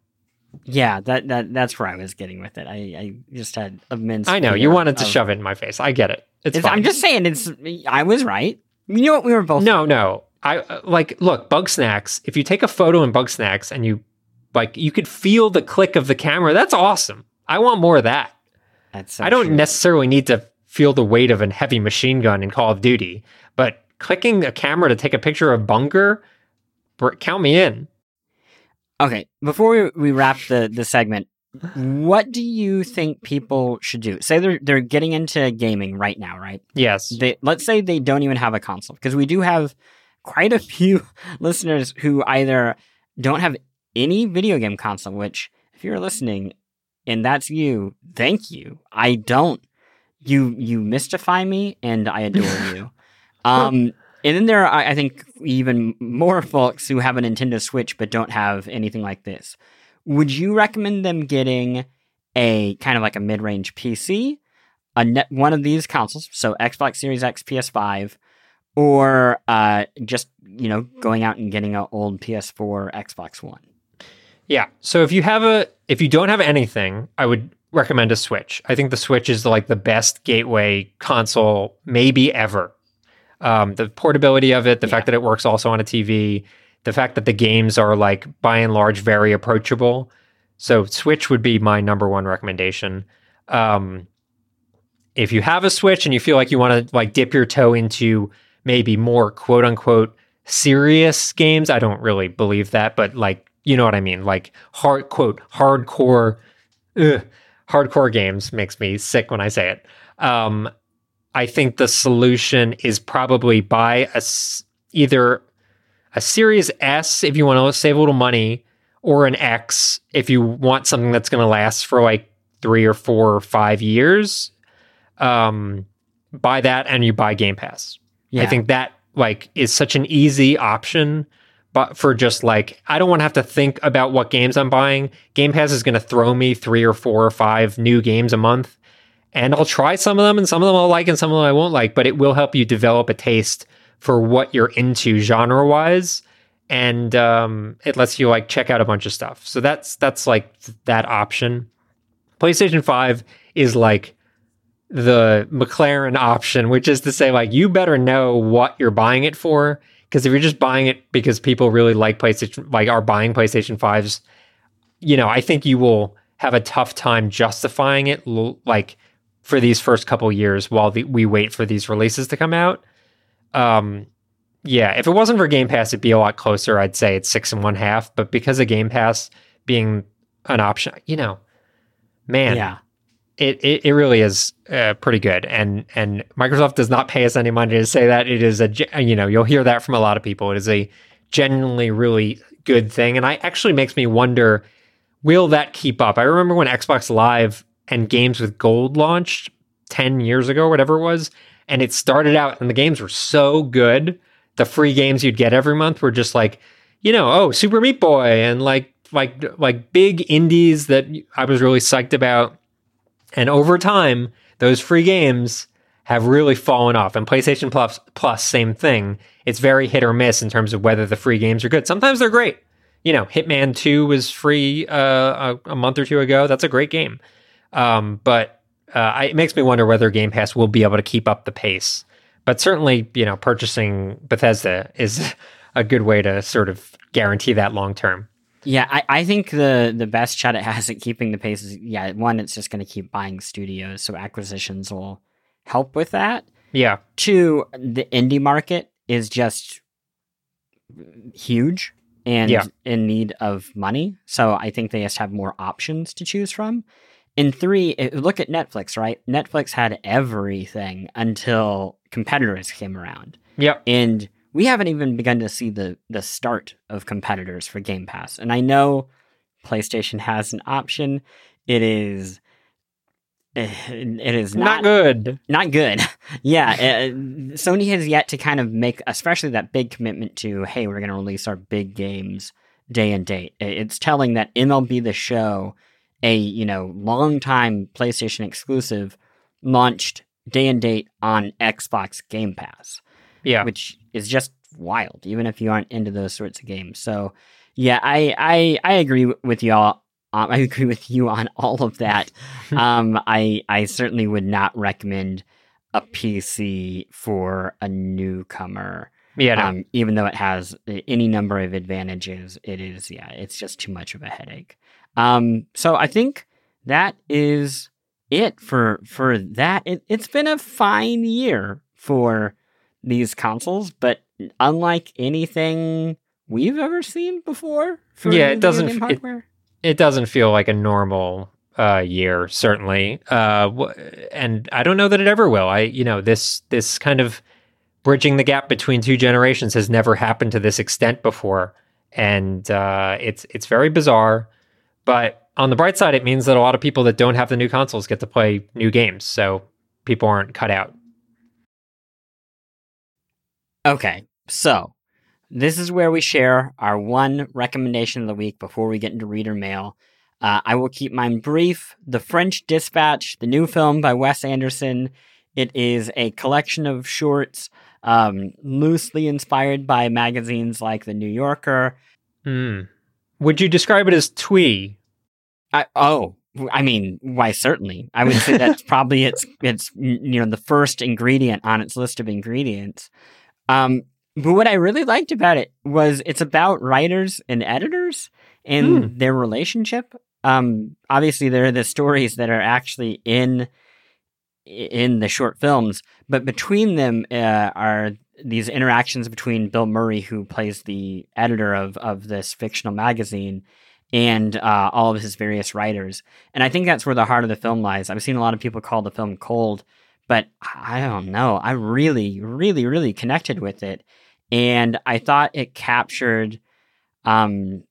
Yeah, that that that's where I was getting with it. I, I just had immense. I know you wanted to of, shove it in my face. I get it. It's. it's I'm just saying. It's. I was right. You know what? We were both. No, no. I uh, like look Bugsnax. If you take a photo in Bugsnax and you like, you could feel the click of the camera. That's awesome. I want more of that. That's so I don't true. necessarily need to feel the weight of a heavy machine gun in Call of Duty, but clicking a camera to take a picture of bunker, count me in. Okay, before we, we wrap the the segment, what do you think people should do? Say they're they're getting into gaming right now, right? Yes. They let's say they don't even have a console because we do have quite a few listeners who either don't have any video game console, which if you're listening and that's you, thank you. I don't. You you mystify me and I adore you. Um and then there are I think even more folks who have a Nintendo Switch but don't have anything like this. Would you recommend them getting a kind of like a mid-range PC, a net, one of these consoles, so Xbox Series X, PS5, or uh, just you know going out and getting an old PS4, Xbox One. Yeah. So if you have a if you don't have anything, I would recommend a Switch. I think the Switch is like the best gateway console maybe ever. Um, the portability of it, the yeah. fact that it works also on a TV, the fact that the games are like by and large very approachable. So Switch would be my number one recommendation. Um, if you have a Switch and you feel like you want to like dip your toe into maybe more quote unquote serious games. I don't really believe that, but like, you know what I mean? Like hard quote, hardcore, ugh, hardcore games makes me sick when I say it. Um, I think the solution is probably buy a, either a Series S if you want to save a little money, or an X if you want something that's going to last for like three or four or five years. Um, buy that and you buy Game Pass. Yeah. I think that like is such an easy option but for just like I don't want to have to think about what games I'm buying. Game Pass is going to throw me 3 or 4 or 5 new games a month and I'll try some of them and some of them I'll like and some of them I won't like, but it will help you develop a taste for what you're into genre-wise and um, it lets you like check out a bunch of stuff. So that's that's like that option. PlayStation 5 is like the McLaren option, which is to say, like, you better know what you're buying it for. Because if you're just buying it because people really like PlayStation, like are buying PlayStation 5s, you know, I think you will have a tough time justifying it, like for these first couple years while the, we wait for these releases to come out. Um, yeah, if it wasn't for Game Pass, it'd be a lot closer. I'd say it's six and one half, but because of Game Pass being an option, you know, man, Yeah. it, it, it really is uh, pretty good. And and Microsoft does not pay us any money to say that. It is a you know you'll hear that from a lot of people. It is a genuinely really good thing, and I actually makes me wonder will that keep up? I remember when Xbox Live and games with gold launched ten years ago, whatever it was, and it started out and the games were so good. The free games you'd get every month were just like you know oh Super Meat Boy and like like like big indies that I was really psyched about and over time, those free games have really fallen off. And PlayStation Plus, Plus, same thing. It's very hit or miss in terms of whether the free games are good. Sometimes they're great. You know, Hitman 2 was free uh, a, a, month or two ago. That's a great game. Um, but uh, it makes me wonder whether Game Pass will be able to keep up the pace. But certainly, you know, purchasing Bethesda is a good way to sort of guarantee that long term. Yeah, I, I think the the best shot it has at keeping the pace is yeah, one, it's just going to keep buying studios, so acquisitions will help with that. Yeah. Two, the indie market is just huge and Yeah. in need of money, so I think they just have more options to choose from. And three, eh, look at Netflix, right? Netflix had everything until competitors came around Yep. and we haven't even begun to see the the start of competitors for Game Pass. And I know PlayStation has an option. It is eh, it is Not not good. not good. yeah, uh, Sony has yet to kind of make especially that big commitment to hey, we're going to release our big games day and date. It's telling that MLB the Show, a, you know, longtime PlayStation exclusive launched day and date on Xbox Game Pass Yeah. which is just wild, even if you aren't into those sorts of games. So, yeah, I I, I agree with y'all. Um, I agree with you on all of that. um, I I certainly would not recommend a PC for a newcomer. Yeah. No. Um, even though it has any number of advantages, it is yeah, it's just too much of a headache. Um, so I think that is it for for that. It, it's been a fine year for these consoles, but unlike anything we've ever seen before, for Yeah, it doesn't it- it doesn't feel like a normal uh, year, certainly. Uh, and I don't know that it ever will. I, you know, this this kind of bridging the gap between two generations has never happened to this extent before, and uh, it's it's very bizarre. But on the bright side, it means that a lot of people that don't have the new consoles get to play new games, so people aren't cut out. Okay, so this is where we share our one recommendation of the week before we get into reader mail. Uh, I will keep mine brief. The French Dispatch, the new film by Wes Anderson. It is a collection of shorts um, loosely inspired by magazines like The New Yorker. Hmm. Would you describe it as twee? I, oh, I mean, why? Certainly, I would say that's probably its its you know the first ingredient on its list of ingredients. Um, but what I really liked about it was it's about writers and editors and their relationship. Um, obviously, there are the stories that are actually in in the short films, but between them uh, are these interactions between Bill Murray, who plays the editor of of this fictional magazine, and uh, all of his various writers. And I think that's where the heart of the film lies. I've seen a lot of people call the film cold, but I don't know. I really, really, really connected with it, and I thought it captured um,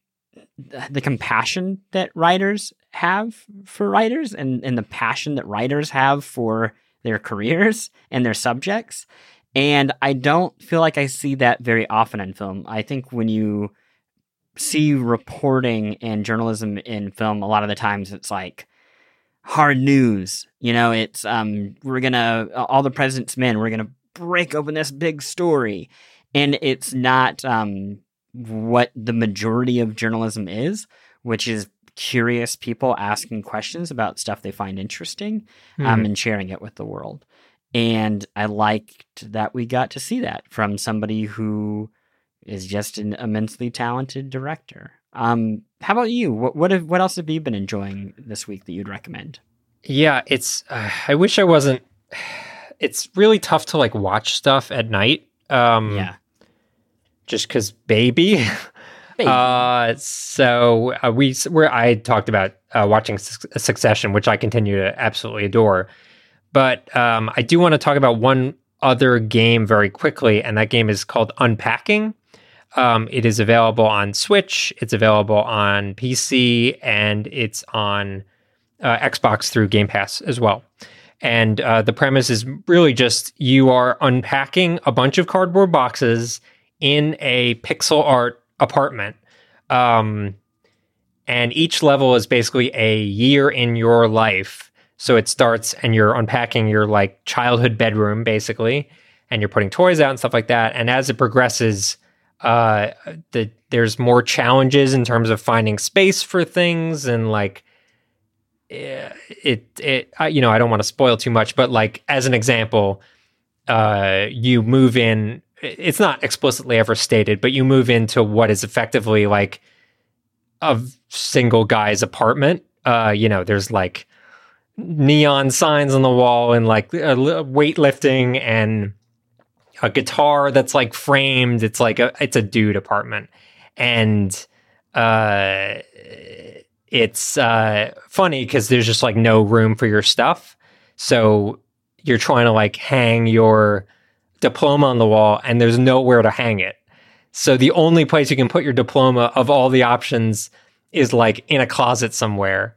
th- the compassion that writers have for writers, and and the passion that writers have for their careers and their subjects. And I don't feel like I see that very often in film. I think when you see reporting and journalism in film, a lot of the times it's like hard news. You know, it's um we're gonna all the president's men, we're gonna break open this big story. And it's not um what the majority of journalism is, which is curious people asking questions about stuff they find interesting um, Mhm. and sharing it with the world. And I liked that we got to see that from somebody who is just an immensely talented director. Um, how about you? What what have, what else have you been enjoying this week that you'd recommend? Yeah, it's. Uh, I wish I wasn't. It's really tough to like watch stuff at night. Um, yeah, just because baby. Baby. Uh, so uh, we where I talked about uh, watching Suc- Succession, which I continue to absolutely adore. But um, I do want to talk about one other game very quickly, and that game is called Unpacking. Um, it is available on Switch. It's available on PC, and it's on uh, Xbox through Game Pass as well. And uh, the premise is really just you are unpacking a bunch of cardboard boxes in a pixel art apartment. Um, and each level is basically a year in your life. So it starts and you're unpacking your like childhood bedroom basically, and you're putting toys out and stuff like that. And as it progresses, uh, the there's more challenges in terms of finding space for things and like eh, it it I, you know I don't want to spoil too much, but like as an example, uh, you move in. It's not explicitly ever stated, but you move into what is effectively like a single guy's apartment. Uh, you know, there's like neon signs on the wall and like uh, weightlifting and a guitar that's like framed. It's like a it's a dude apartment, and uh, it's uh, funny because there's just like no room for your stuff. So you're trying to like hang your diploma on the wall, and there's nowhere to hang it. So the only place you can put your diploma of all the options is like in a closet somewhere.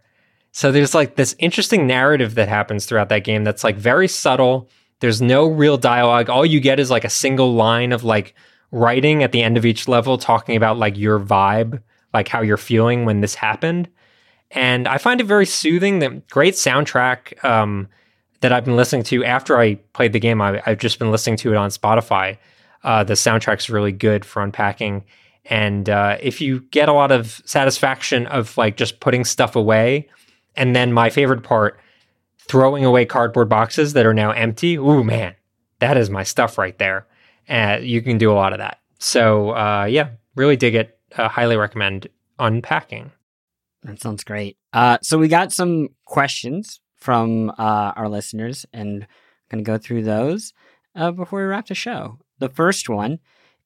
So there's like this interesting narrative that happens throughout that game that's like very subtle. There's no real dialogue. All you get is like a single line of like writing at the end of each level talking about like your vibe, like how you're feeling when this happened. And I find it very soothing. The great soundtrack um, that I've been listening to after I played the game. I, I've just been listening to it on Spotify. Uh, the soundtrack's really good for unpacking. And uh, if you get a lot of satisfaction of like just putting stuff away, and then my favorite part, throwing away cardboard boxes that are now empty. Ooh, man, that is my stuff right there. And you can do a lot of that. So uh, yeah, really dig it. Uh, highly recommend unpacking. That sounds great. Uh, so we got some questions from uh, our listeners, and I'm going to go through those uh, before we wrap the show. The first one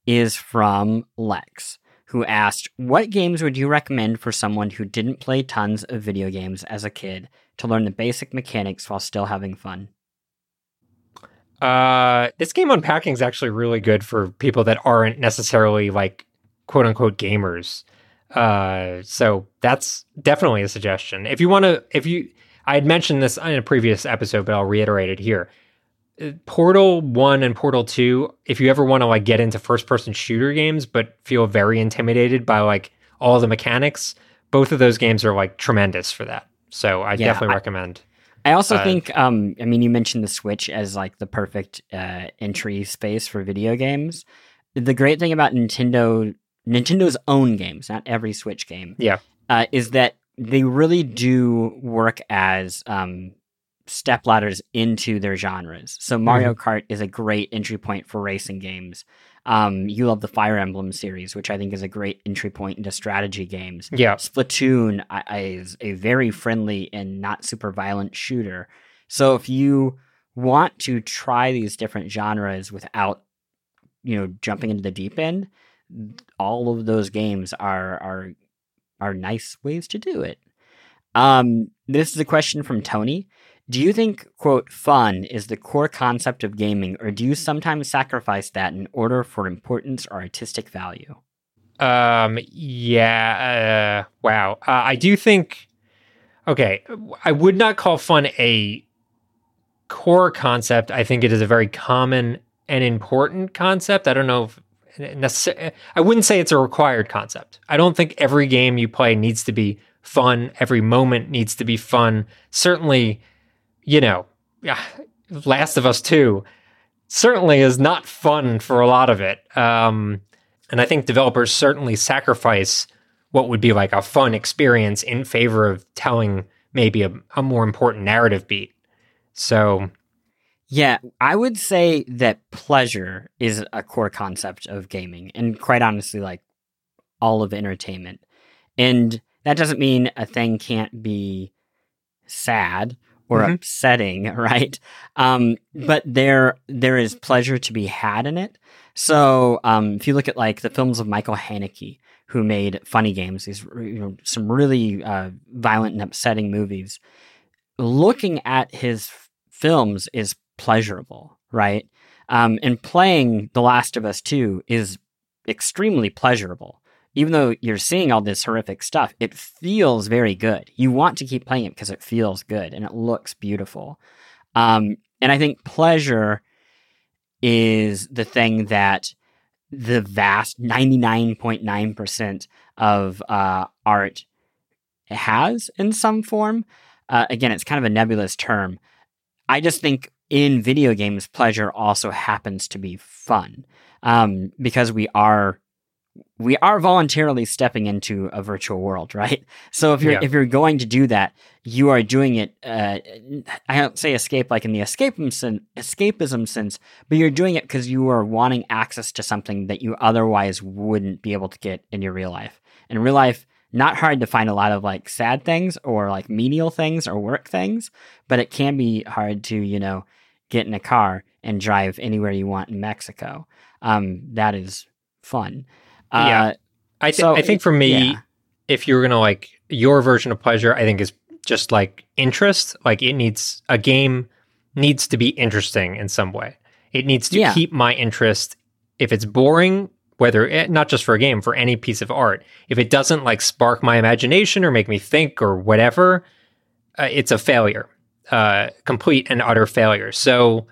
is from Lex, who asked, "What games would you recommend for someone who didn't play tons of video games as a kid to learn the basic mechanics while still having fun?" Uh, this game unpacking is actually really good for people that aren't necessarily like quote unquote gamers. Uh, so that's definitely a suggestion. If you want to, if you, I had mentioned this in a previous episode, but I'll reiterate it here. Portal 1 and Portal 2, if you ever want to like get into first person shooter games but feel very intimidated by like all the mechanics, both of those games are like tremendous for that. So I Yeah, definitely I- recommend. I also Uh, think, um, I mean, you mentioned the Switch as like the perfect uh, entry space for video games. The great thing about Nintendo, Nintendo's own games, not every Switch game, Yeah. uh, is that they really do work as um, step ladders into their genres. So Mario Kart is a great entry point for racing games. Um, you love the Fire Emblem series, which I think is a great entry point into strategy games. Yeah. Splatoon I, I, is a very friendly and not super violent shooter. So if you want to try these different genres without, you know, jumping into the deep end, all of those games are are are nice ways to do it. Um, this is a question from Tony. Do you think, quote, fun is the core concept of gaming, or do you sometimes sacrifice that in order for importance or artistic value? Um. Yeah. Uh, wow. Uh, I do think. Okay, I would not call fun a core concept. I think it is a very common and important concept. I don't know if. I wouldn't say it's a required concept. I don't think every game you play needs to be fun. Every moment needs to be fun. Certainly, you know, Last of Us Two certainly is not fun for a lot of it. Um, And I think developers certainly sacrifice what would be like a fun experience in favor of telling maybe a, a more important narrative beat. So, yeah, I would say that pleasure is a core concept of gaming, and quite honestly, like all of entertainment. And that doesn't mean a thing can't be sad or mm-hmm. upsetting, right? Um, but there there is pleasure to be had in it. So um, if you look at like the films of Michael Haneke, who made funny games, these you know some really uh, violent and upsetting movies, looking at his films is pleasurable, right? Um, and playing The Last of Us 2 is extremely pleasurable even though you're seeing all this horrific stuff, it feels very good. You want to keep playing it because it feels good and it looks beautiful. Um, and I think pleasure is the thing that the vast 99.9% of uh, art has in some form. Uh, again, it's kind of a nebulous term. I just think in video games, pleasure also happens to be fun um, because we are we are voluntarily stepping into a virtual world, right? So if you're yeah. if you're going to do that, you are doing it. Uh, I don't say escape like in the escapism escapism sense, but you're doing it because you are wanting access to something that you otherwise wouldn't be able to get in your real life. In real life, not hard to find a lot of like sad things or like menial things or work things, but it can be hard to you know get in a car and drive anywhere you want in Mexico. Um, that is fun yeah, uh, I th- so, I think for me, yeah. if you're gonna like your version of pleasure, I think is just like interest. Like it needs a game needs to be interesting in some way. It needs to yeah. keep my interest. If it's boring, whether it, eh, not just for a game, for any piece of art, if it doesn't like spark my imagination or make me think or whatever, uh, it's a failure, uh, complete and utter failure. So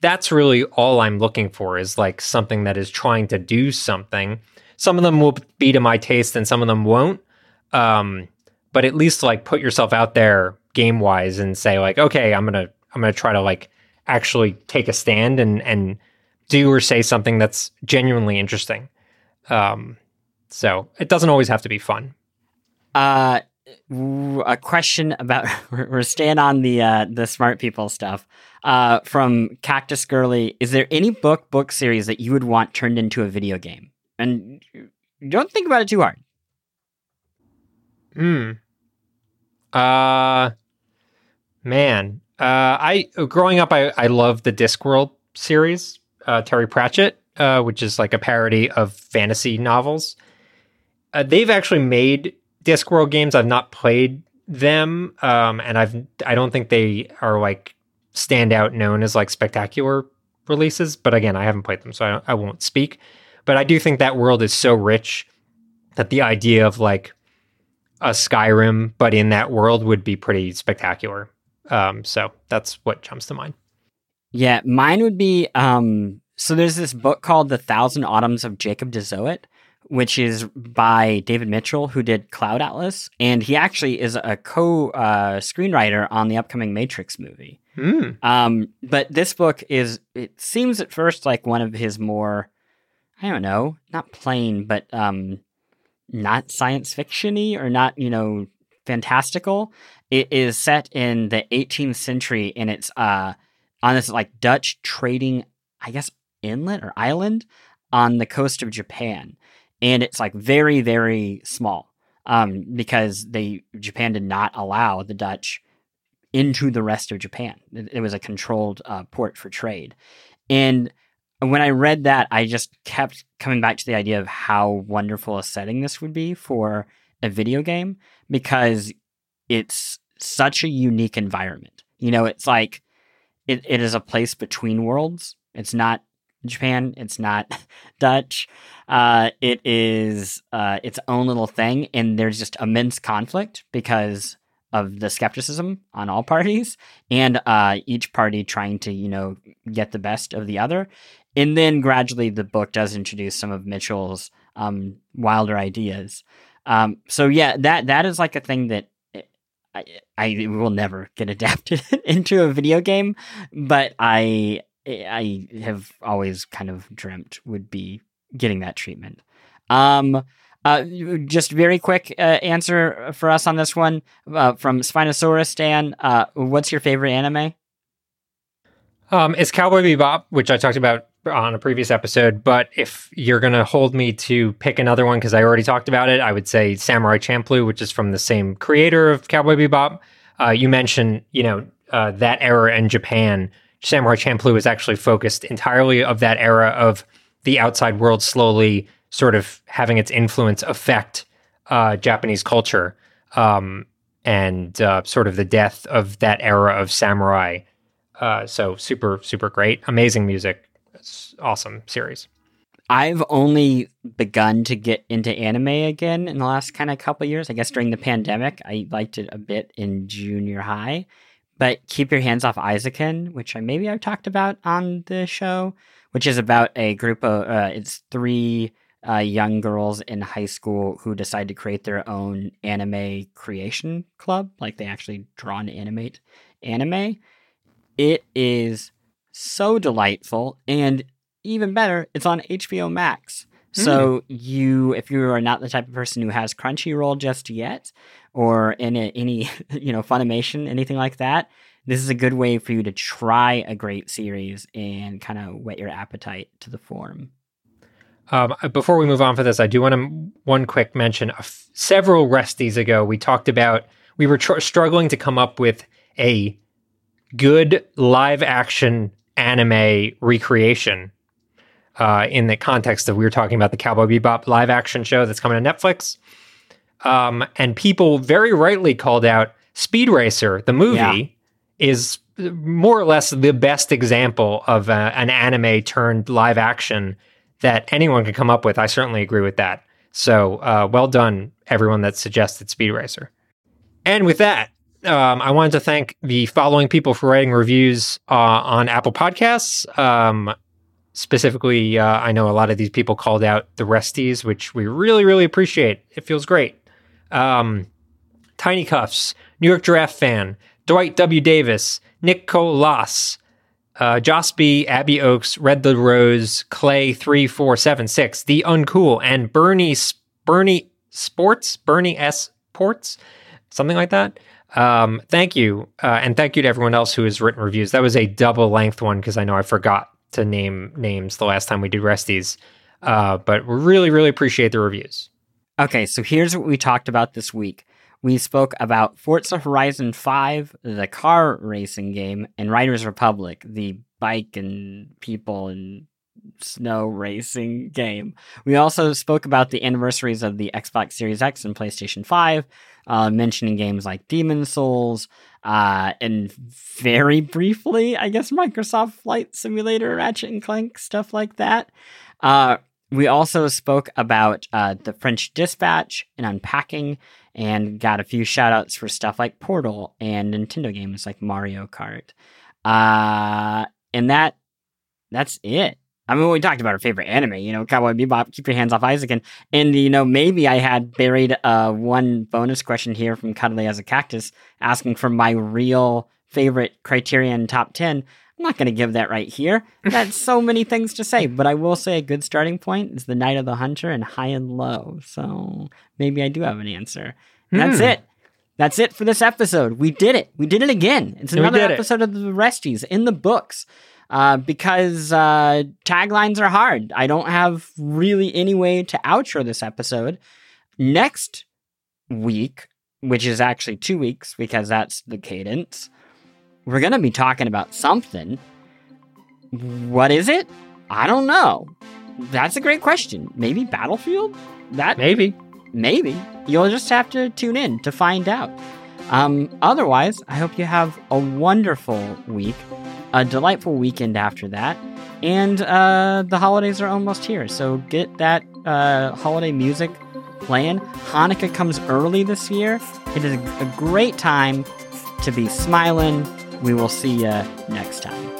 that's really all I'm looking for is like something that is trying to do something some of them will be to my taste and some of them won't. Um, but at least like put yourself out there game wise and say like, okay, I'm gonna I'm gonna try to like actually take a stand and and do or say something that's genuinely interesting. Um, so it doesn't always have to be fun. Uh, a question about we're staying on the uh, the smart people stuff. Uh, from Cactus Girly, is there any book book series that you would want turned into a video game? And don't think about it too hard. Hmm. Uh, man. Uh, I growing up, I I loved the Discworld series, uh, Terry Pratchett, uh, which is like a parody of fantasy novels. Uh, they've actually made Discworld games. I've not played them, um, and I've I don't think they are like stand out known as like spectacular releases. But again, I haven't played them, so I, I won't speak. But I do think that world is so rich that the idea of like a Skyrim, but in that world would be pretty spectacular. Um, so that's what jumps to mind. Yeah, mine would be um, so there's this book called The Thousand Autumns of Jacob de Zoet, which is by David Mitchell, who did Cloud Atlas, and he actually is a co uh, screenwriter on the upcoming Matrix movie. Mm. Um, but this book is it seems at first like one of his more I don't know, not plain, but um, not science fictiony or not, you know, fantastical. It is set in the 18th century and it's uh on this like Dutch trading, I guess, inlet or island on the coast of Japan. And it's like very, very small. Um, because they Japan did not allow the Dutch into the rest of Japan. It, it was a controlled uh, port for trade. And when I read that, I just kept coming back to the idea of how wonderful a setting this would be for a video game because it's such a unique environment. You know, it's like it, it is a place between worlds. It's not Japan. It's not Dutch. Uh, it is uh, its own little thing, and there's just immense conflict because of the skepticism on all parties, and uh, each party trying to you know get the best of the other and then gradually the book does introduce some of Mitchell's um, wilder ideas. Um, so yeah, that that is like a thing that I, I will never get adapted into a video game, but I I have always kind of dreamt would be getting that treatment. Um, uh, just very quick uh, answer for us on this one uh, from Spinosaurus Dan. Uh, what's your favorite anime? Um, it's Cowboy Bebop, which I talked about on a previous episode. But if you're going to hold me to pick another one, because I already talked about it, I would say Samurai Champloo, which is from the same creator of Cowboy Bebop. Uh, you mentioned, you know, uh, that era in Japan. Samurai Champloo is actually focused entirely of that era of the outside world slowly sort of having its influence affect uh, Japanese culture um, and uh, sort of the death of that era of samurai. Uh, so super, super great, amazing music. Awesome series. I've only begun to get into anime again in the last kind of couple years. I guess during the pandemic, I liked it a bit in junior high. But keep your hands off Eizouken, which I maybe I've talked about on the show, which is about a group of uh, it's three uh, young girls in high school who decide to create their own anime creation club. Like they actually draw and animate anime. It is so delightful and even better, it's on HBO Max. So mm. you, if you are not the type of person who has Crunchyroll just yet, or any any you know Funimation, anything like that, this is a good way for you to try a great series and kind of whet your appetite to the form. Um, before we move on for this, I do want to one quick mention. several resties ago, we talked about we were tr- struggling to come up with a good live action anime recreation uh, in the context of we were talking about the Cowboy Bebop live action show that's coming to Netflix. Um, and people very rightly called out Speed Racer, the movie, yeah. is more or less the best example of uh, an anime turned live action that anyone could come up with. I certainly agree with that. So uh, well done, everyone that suggested Speed Racer. And with that, um, I wanted to thank the following people for writing reviews uh, on Apple Podcasts. Um, specifically, uh, I know a lot of these people called out the resties, which we really, really appreciate. It feels great. Um, Tiny Cuffs, New York Giraffe Fan, Dwight W. Davis, Nick Colas, uh, Jospy, Abby Oaks, Red the Rose, Clay three four seven six, The Uncool, and Bernie Bernie Sports, Bernie S Ports, something like that. Um, thank you, uh, and thank you to everyone else who has written reviews. That was a double length one because I know I forgot to name names the last time we did resties. Uh, but we really, really appreciate the reviews. Okay, so here's what we talked about this week. We spoke about Forza Horizon 5, the car racing game, and Riders Republic, the bike and people and snow racing game. We also spoke about the anniversaries of the Xbox Series X and PlayStation 5, uh, mentioning games like Demon's Souls, uh, and very briefly, I guess Microsoft Flight Simulator, Ratchet and Clank, stuff like that. Uh, we also spoke about uh, the French Dispatch and unpacking, and got a few shout outs for stuff like Portal and Nintendo games like Mario Kart. Uh, and that that's it. I mean, we talked about our favorite anime, you know, Cowboy Bebop, Keep Your Hands Off Eizouken. And, you know, maybe I had buried uh, one bonus question here from Cuddly as a Cactus asking for my real favorite Criterion top 10. I'm not going to give that right here. That's so many things to say, but I will say a good starting point is the Night of the Hunter and High and Low. So maybe I do have an answer. Hmm. That's it. That's it for this episode. We did it. We did it again. It's another episode it. of the Resties in the books. Uh, because uh, taglines are hard. I don't have really any way to outro this episode. Next week, which is actually two weeks because that's the cadence, we're going to be talking about something. What is it? I don't know. That's a great question. Maybe Battlefield? That maybe. Maybe. You'll just have to tune in to find out. Um, otherwise, I hope you have a wonderful week, a delightful weekend after that, and uh, the holidays are almost here. So get that uh, holiday music playing. Hanukkah comes early this year. It is a great time to be smiling, we will see you next time.